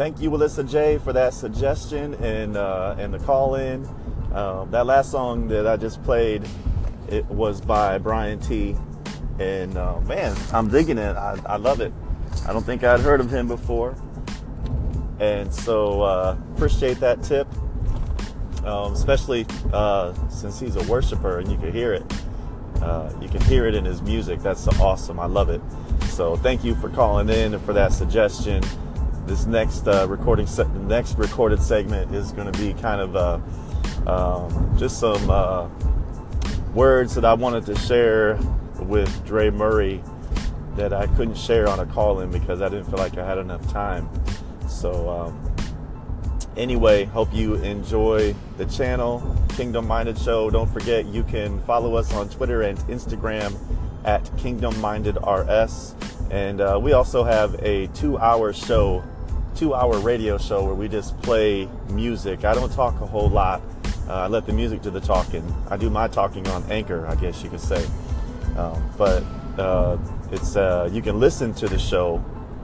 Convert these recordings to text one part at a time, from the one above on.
thank you, Alyssa J, for that suggestion and uh, and the call in. Um, that last song that I just played, it was by Brian T. And uh, man, I'm digging it. I, I, love it. I don't think I'd heard of him before, and so uh, appreciate that tip, um, especially uh, since he's a worshiper and you can hear it. Uh, you can hear it in his music. That's awesome. I love it. So thank you for calling in and for that suggestion. This next uh, recording, se- next recorded segment is going to be kind of uh, um, just some uh, words that I wanted to share with Dre Murray that I couldn't share on a call in because I didn't feel like I had enough time. So, um, anyway, hope you enjoy the channel, Kingdom Minded Show. Don't forget you can follow us on Twitter and Instagram at Kingdom Minded RS. And uh, we also have a two hour show, two hour radio show where we just play music. I don't talk a whole lot uh, I let the music do the talking. I do my talking on Anchor, I guess you could say. Um, but uh, it's uh, you can listen to the show,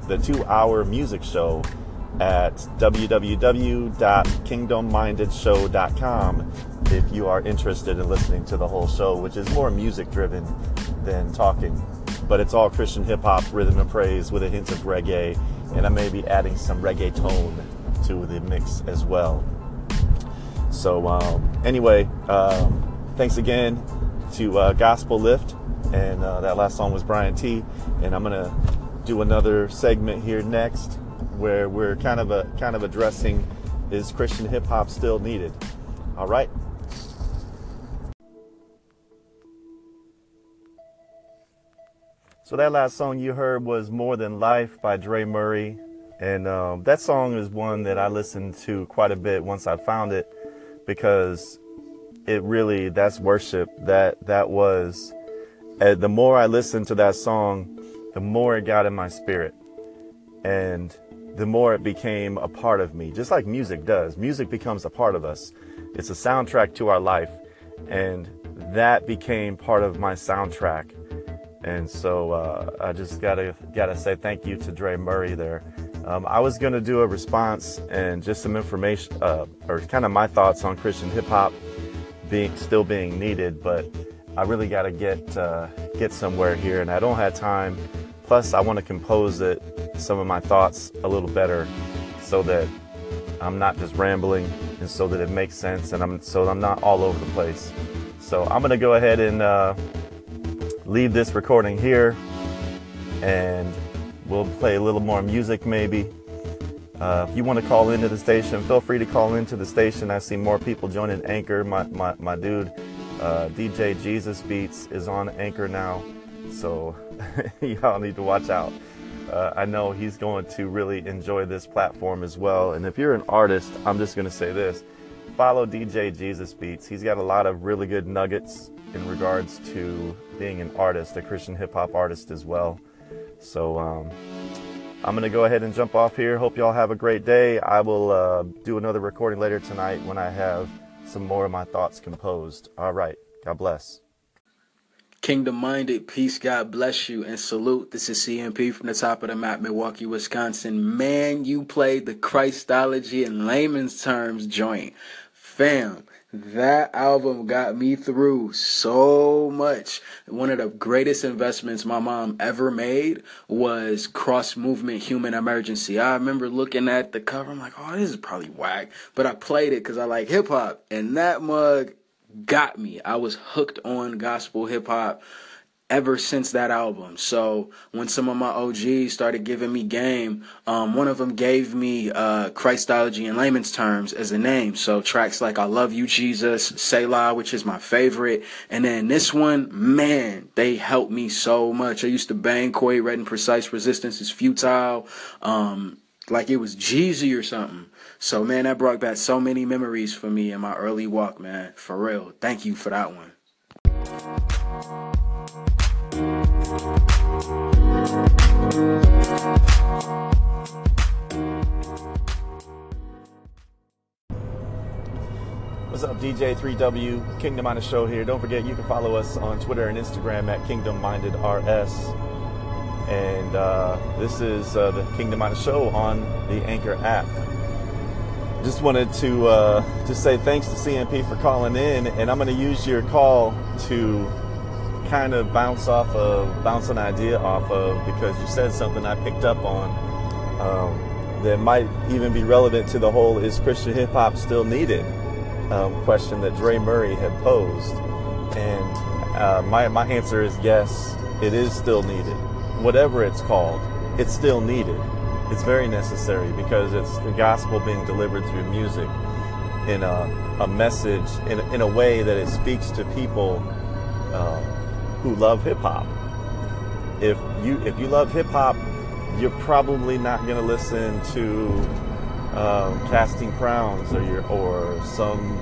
the two-hour music show, at www.kingdommindedshow.com if you are interested in listening to the whole show, which is more music-driven than talking. But it's all Christian hip hop, rhythm and praise with a hint of reggae, and I may be adding some reggaeton to the mix as well. So um, anyway, um, thanks again to uh, Gospel Lift, and uh, that last song was Brian T. And I'm gonna do another segment here next, where we're kind of a kind of addressing is Christian hip hop still needed? All right. So that last song you heard was "More Than Life" by Dre Murray, and um, that song is one that I listened to quite a bit once I found it because it really that's worship. That that was uh, the more i listened to that song the more it got in my spirit and the more it became a part of me just like music does. Music becomes a part of us. It's a soundtrack to our life and that became part of my soundtrack and so uh, i just gotta gotta say thank you to dre murray there um, I was to do a response and just some information, uh, or kind of my thoughts on Christian hip hop being still being needed, but I really got to get uh, get somewhere here, and I don't have time. Plus, I want to compose it, some of my thoughts a little better, so that I'm not just rambling, and so that it makes sense, and I'm so I'm not all over the place. So I'm to go ahead and uh, leave this recording here, and We'll play a little more music maybe. Uh, if you want to call into the station, feel free to call into the station. I see more people joining Anchor. My, my, my dude, uh, DJ Jesus Beats, is on Anchor now. So y'all need to watch out. Uh, I know he's going to really enjoy this platform as well. And if you're an artist, I'm just going to say this follow DJ Jesus Beats. He's got a lot of really good nuggets in regards to being an artist, a Christian hip hop artist as well. So um, I'm going to go ahead and jump off here. Hope y'all have a great day. I will uh, do another recording later tonight when I have some more of my thoughts composed. All right. God bless. Kingdom minded, peace, God bless you, and salute. This is CMP from the top of the map, Milwaukee, Wisconsin. Man, you played the Christology in layman's terms joint. Fam, that album got me through so much. One of the greatest investments my mom ever made was Cross Movement Human Emergency. I remember looking at the cover, I'm like, oh, this is probably whack. But I played it because I like hip hop. And that mug got me. I was hooked on gospel hip hop ever since that album. So when some of my OGs started giving me game, um, one of them gave me uh, Christology in layman's terms as a name. So tracks like I Love You Jesus, Selah, which is my favorite. And then this one, man, they helped me so much. I used to bang Corey Red and Precise Resistance is Futile. Um, like it was Jeezy or something. So man, that brought back so many memories for me in my early walk, man. For real. Thank you for that one. What's up, DJ 3W, Kingdom Minded Show here. Don't forget you can follow us on Twitter and Instagram at Kingdom Minded RS. and uh, this is uh, the Kingdom Minded Show on the Anchor app. Just wanted to uh, just say thanks to CMP for calling in, and I'm going to use your call to kind of bounce off of, bounce an idea off of, because you said something I picked up on um, that might even be relevant to the whole "Is Christian hip hop still needed?" Um, question that Dre Murray had posed, and uh, my my answer is yes, it is still needed whatever it's called, it's still needed. It's very necessary because it's the gospel being delivered through music in a, a message, in, in a way that it speaks to people uh, who love hip hop. If you if you love hip hop, you're probably not going to listen to um, Casting Crowns or your, or some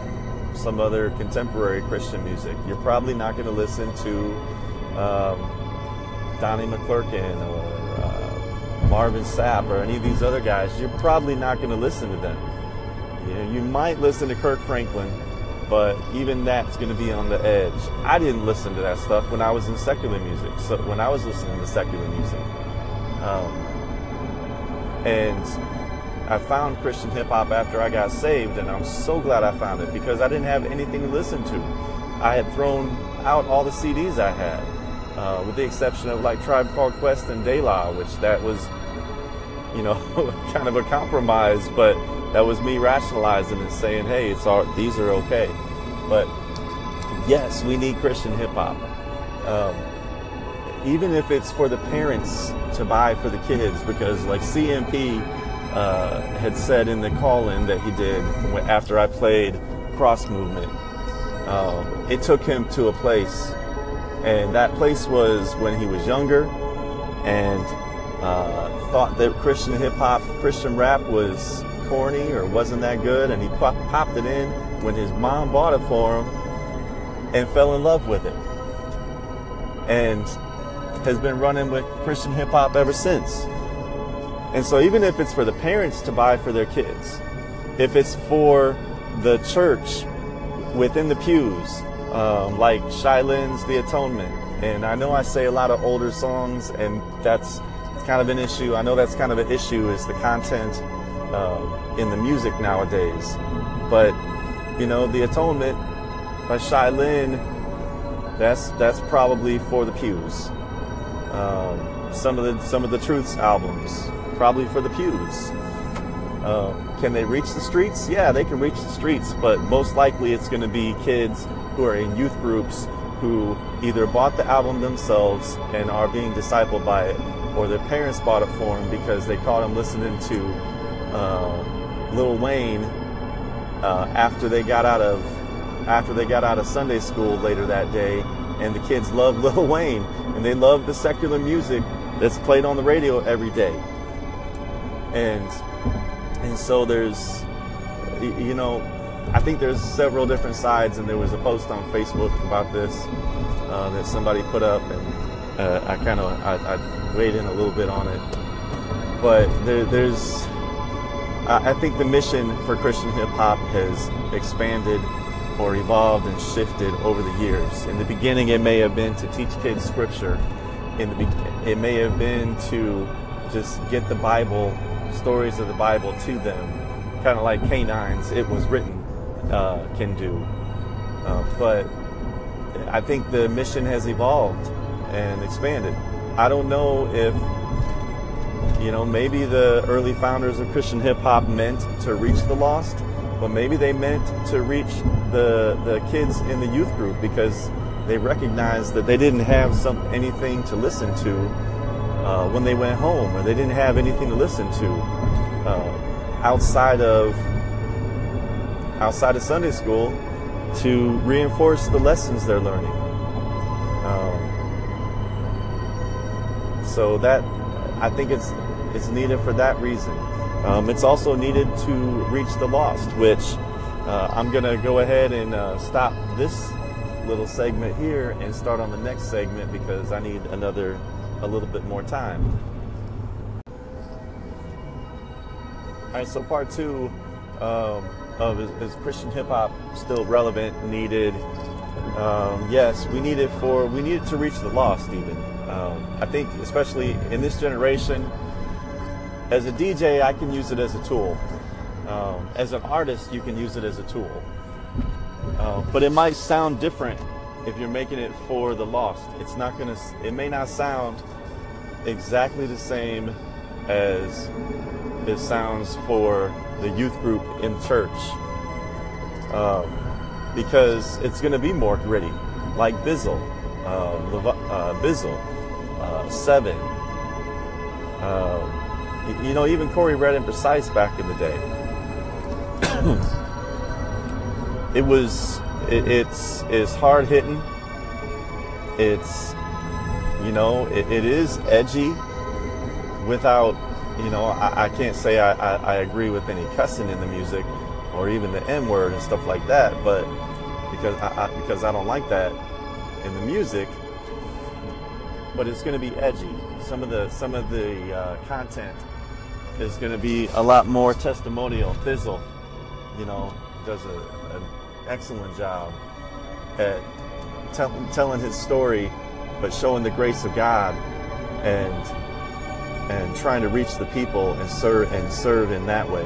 some other contemporary Christian music. You're probably not going to listen to um, Donnie McClurkin or uh, Marvin Sapp or any of these other guys, you're probably not going to listen to them. You, know, you might listen to Kirk Franklin, but even that's going to be on the edge. I didn't listen to that stuff when I was in secular music. So when I was listening to secular music, um, and I found Christian hip hop after I got saved, and I'm so glad I found it because I didn't have anything to listen to. I had thrown out all the CDs I had uh, with the exception of like Tribe Called Quest and De La, which that was, you know, kind of a compromise, but that was me rationalizing and saying, hey, it's all these are okay. But yes, we need Christian hip hop. Um, even if it's for the parents to buy for the kids, because like CMP uh, had said in the call-in that he did after I played Cross Movement, um, it took him to a place and that place was when he was younger and uh, thought that Christian hip hop, Christian rap was corny or wasn't that good. And he pop- popped it in when his mom bought it for him and fell in love with it. And has been running with Christian hip hop ever since. And so, even if it's for the parents to buy for their kids, if it's for the church within the pews, um, like Shai Linne's The Atonement. And I know I say a lot of older songs, and that's kind of an issue. I know that's kind of an issue is the content uh, in the music nowadays. But you know, The Atonement by Shai Linne, that's that's probably for the pews. Um, some of the some of the Truths albums, probably for the pews. Uh, can they reach the streets? Yeah, they can reach the streets, but most likely it's going to be kids who are in youth groups who either bought the album themselves and are being discipled by it, or their parents bought it for them because they caught them listening to uh, Lil Wayne uh, after they got out of after they got out of Sunday school later that day, and the kids love Lil Wayne and they love the secular music that's played on the radio every day, and and so there's you know I think there's several different sides, and there was a post on Facebook about this uh, that somebody put up, and uh, I kind of I, I, weighed in a little bit on it. But there, there's, I, think the mission for Christian hip hop has expanded or evolved and shifted over the years. In the beginning, it may have been to teach kids scripture. In the be- it may have been to just get the Bible, stories of the Bible to them, kind of like canines. It was written uh, can do. Uh, but I think the mission has evolved and expanded. I don't know if, you know, maybe the early founders of Christian hip hop meant to reach the lost, but maybe they meant to reach the, the kids in the youth group because they recognized that they didn't have some anything to listen to uh, when they went home, or they didn't have anything to listen to uh, outside of outside of Sunday school to reinforce the lessons they're learning. So that I think it's it's needed for that reason. Um, it's also needed to reach the lost, which uh, I'm going to go ahead and uh, stop this little segment here and start on the next segment because I need another a little bit more time. All right, so part two. Um, of is, is Christian hip hop still relevant, needed? Um, yes, we need it for we need it to reach the lost even. Um, I think, especially in this generation, as a DJ, I can use it as a tool. Um, as an artist, you can use it as a tool. Uh, but it might sound different if you're making it for the lost. It's not gonna. It may not sound exactly the same as it sounds for the youth group in church, um, because it's gonna be more gritty, like Bizzle, uh, Lev- uh, Bizzle, uh, Seven. Um, you know, even Corey Red and Precise back in the day. it was it, it's it's hard hitting. It's you know it, it is edgy without you know I, I can't say I, I, I agree with any cussing in the music or even the N word and stuff like that, but because I, I because I don't like that in the music. But it's going to be edgy. Some of the some of the uh, content is going to be a lot more testimonial. Bizzle, you know, does a, an excellent job at tell, telling his story, but showing the grace of God and and trying to reach the people and serve and serve in that way.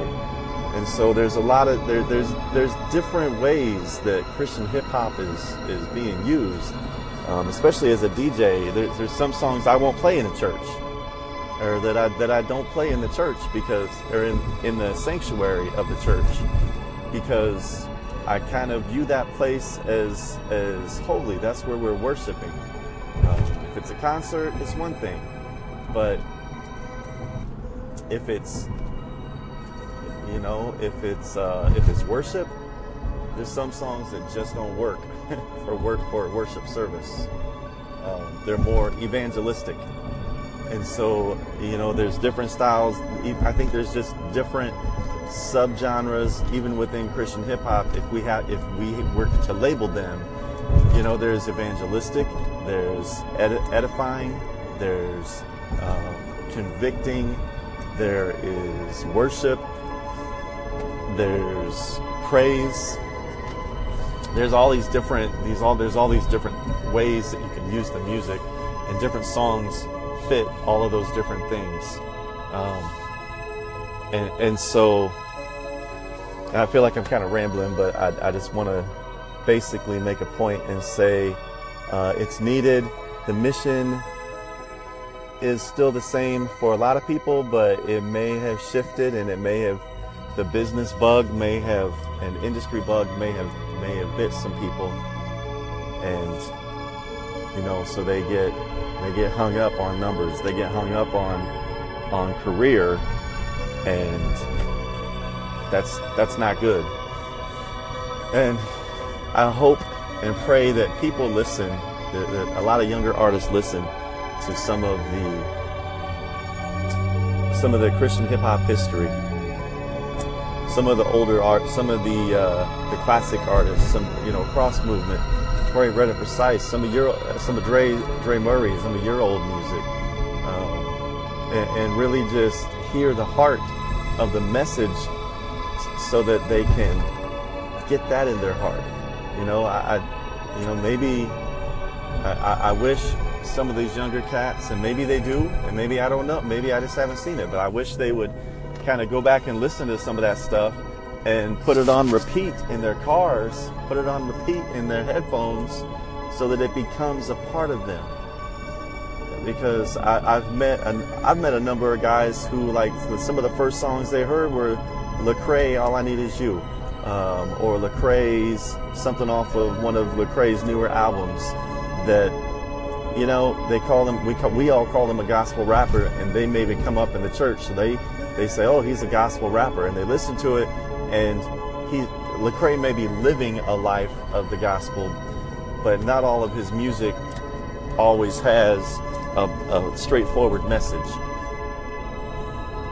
And so there's a lot of there, there's there's different ways that Christian hip hop is is being used, um, especially as a DJ. There, there's some songs I won't play in a church, or that I that I don't play in the church because or in in the sanctuary of the church because I kind of view that place as as holy. That's where we're worshiping. Um, if it's a concert, it's one thing, but if it's you know if it's uh, if it's worship, there's some songs that just don't work for work for worship service. Um, they're more evangelistic, and so you know there's different styles. I think there's just different subgenres even within Christian hip hop if we have if we were to label them you know there's evangelistic there's edifying there's um, convicting there is worship there's praise there's all these different these all there's all these different ways that you can use the music and different songs fit all of those different things um, and, and so I feel like I'm kind of rambling, but I, I just want to basically make a point and say uh, it's needed. The mission is still the same for a lot of people, but it may have shifted and it may have the business bug may have an industry bug may have may have bit some people. And you know so they get they get hung up on numbers. They get hung up on on career and that's that's not good. And I hope and pray that people listen, that, that a lot of younger artists listen to some of the some of the Christian hip hop history, some of the older art, some of the uh, the classic artists, some you know cross movement, Corey Red and Precise, some of your some of Dre Dre Murray, some of your old music, um, and, and really just hear the heart of the message so that they can get that in their heart. You know, I, I you know, maybe I, I, wish some of these younger cats, and maybe they do, and maybe I don't know, maybe I just haven't seen it, but I wish they would kind of go back and listen to some of that stuff and put it on repeat in their cars, put it on repeat in their headphones so that it becomes a part of them. Because I, have met an, I've met a number of guys who like some of the first songs they heard were Lecrae, All I Need Is You, um, or Lecrae's something off of one of Lecrae's newer albums that you know they call them we call, we all call them a gospel rapper, and they maybe come up in the church, so they they say, oh, he's a gospel rapper, and they listen to it, and he Lecrae may be living a life of the gospel, but not all of his music always has a, a straightforward message,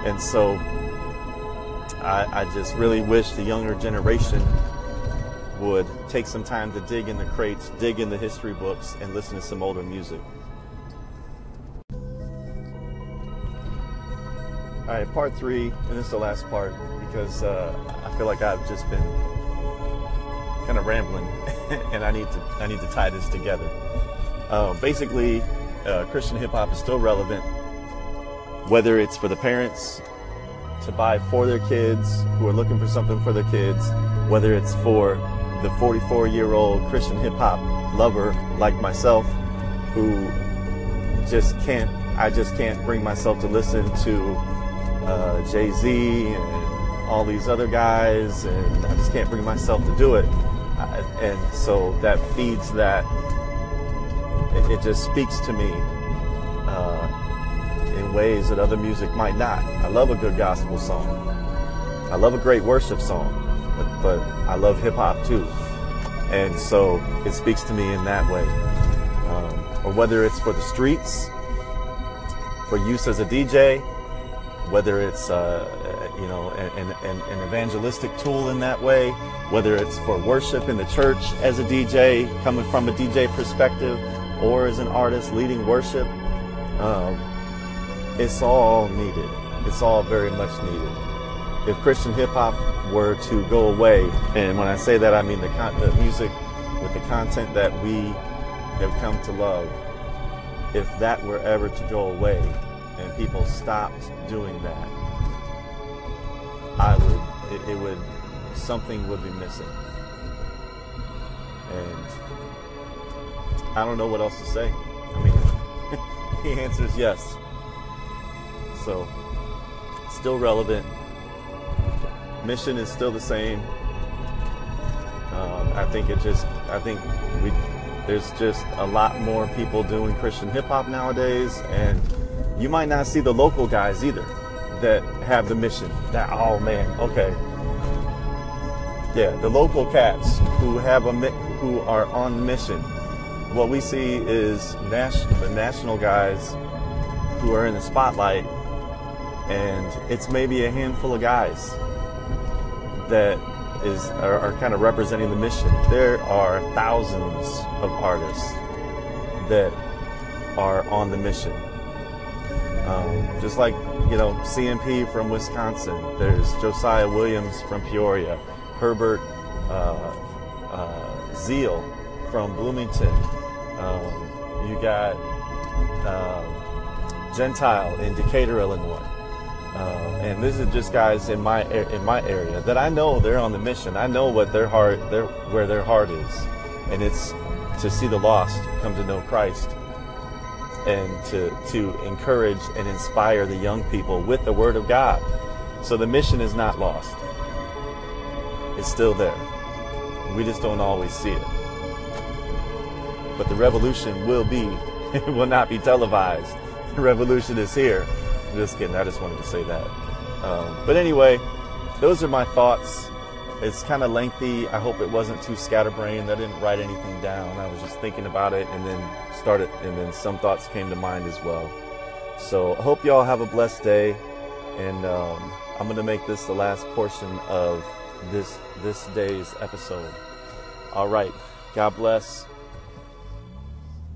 and so I, I just really wish the younger generation would take some time to dig in the crates, dig in the history books, and listen to some older music. All right, part three, and this is the last part because uh, I feel like I've just been kind of rambling, and I need to I need to tie this together. Uh, basically, uh, Christian hip hop is still relevant, whether it's for the parents to buy for their kids who are looking for something for their kids, whether it's for the 44 year old Christian hip hop lover like myself who just can't, I just can't bring myself to listen to uh, Jay Z and all these other guys, and I just can't bring myself to do it. I, and so that feeds that, it, it just speaks to me. Uh, in ways that other music might not. I love a good gospel song. I love a great worship song, but, but I love hip hop too. And so it speaks to me in that way. Um, or whether it's for the streets, for use as a DJ, whether it's uh, you know an, an, an, evangelistic tool in that way, whether it's for worship in the church as a DJ, coming from a DJ perspective, or as an artist leading worship. Um, it's all needed. It's all very much needed. If Christian hip hop were to go away, and when I say that, I mean the, con- the music with the content that we have come to love, if that were ever to go away and people stopped doing that, I would, it, it would, something would be missing. And I don't know what else to say. I mean, he answers yes. So, still relevant. Mission is still the same. Um, I think it just, I think we, there's just a lot more people doing Christian hip hop nowadays, and you might not see the local guys either that have the mission. That oh man, okay, yeah, the local cats who have a who are on mission. What we see is national, the national guys who are in the spotlight and it's maybe a handful of guys that is are, are, kind of representing the mission. There are thousands of artists that are on the mission. Um, just like you know CMP from Wisconsin, there's Josiah Williams from Peoria, Herbert uh, uh, Zeal from Bloomington. Um, you got uh, Gentile in Decatur, Illinois. Uh, and this is just guys in my in my area that I know they're on the mission. I know what their heart, their where their heart is, and it's to see the lost come to know Christ, and to to encourage and inspire the young people with the Word of God. So the mission is not lost; it's still there. We just don't always see it. But the revolution will be, it will not be televised. The revolution is here just kidding. I just wanted to say that. Um, but anyway, those are my thoughts. It's kind of lengthy. I hope it wasn't too scatterbrained. I didn't write anything down. I was just thinking about it and then started, and then some thoughts came to mind as well. So I hope y'all have a blessed day. And um, I'm going to make this the last portion of this this day's episode. All right. God bless.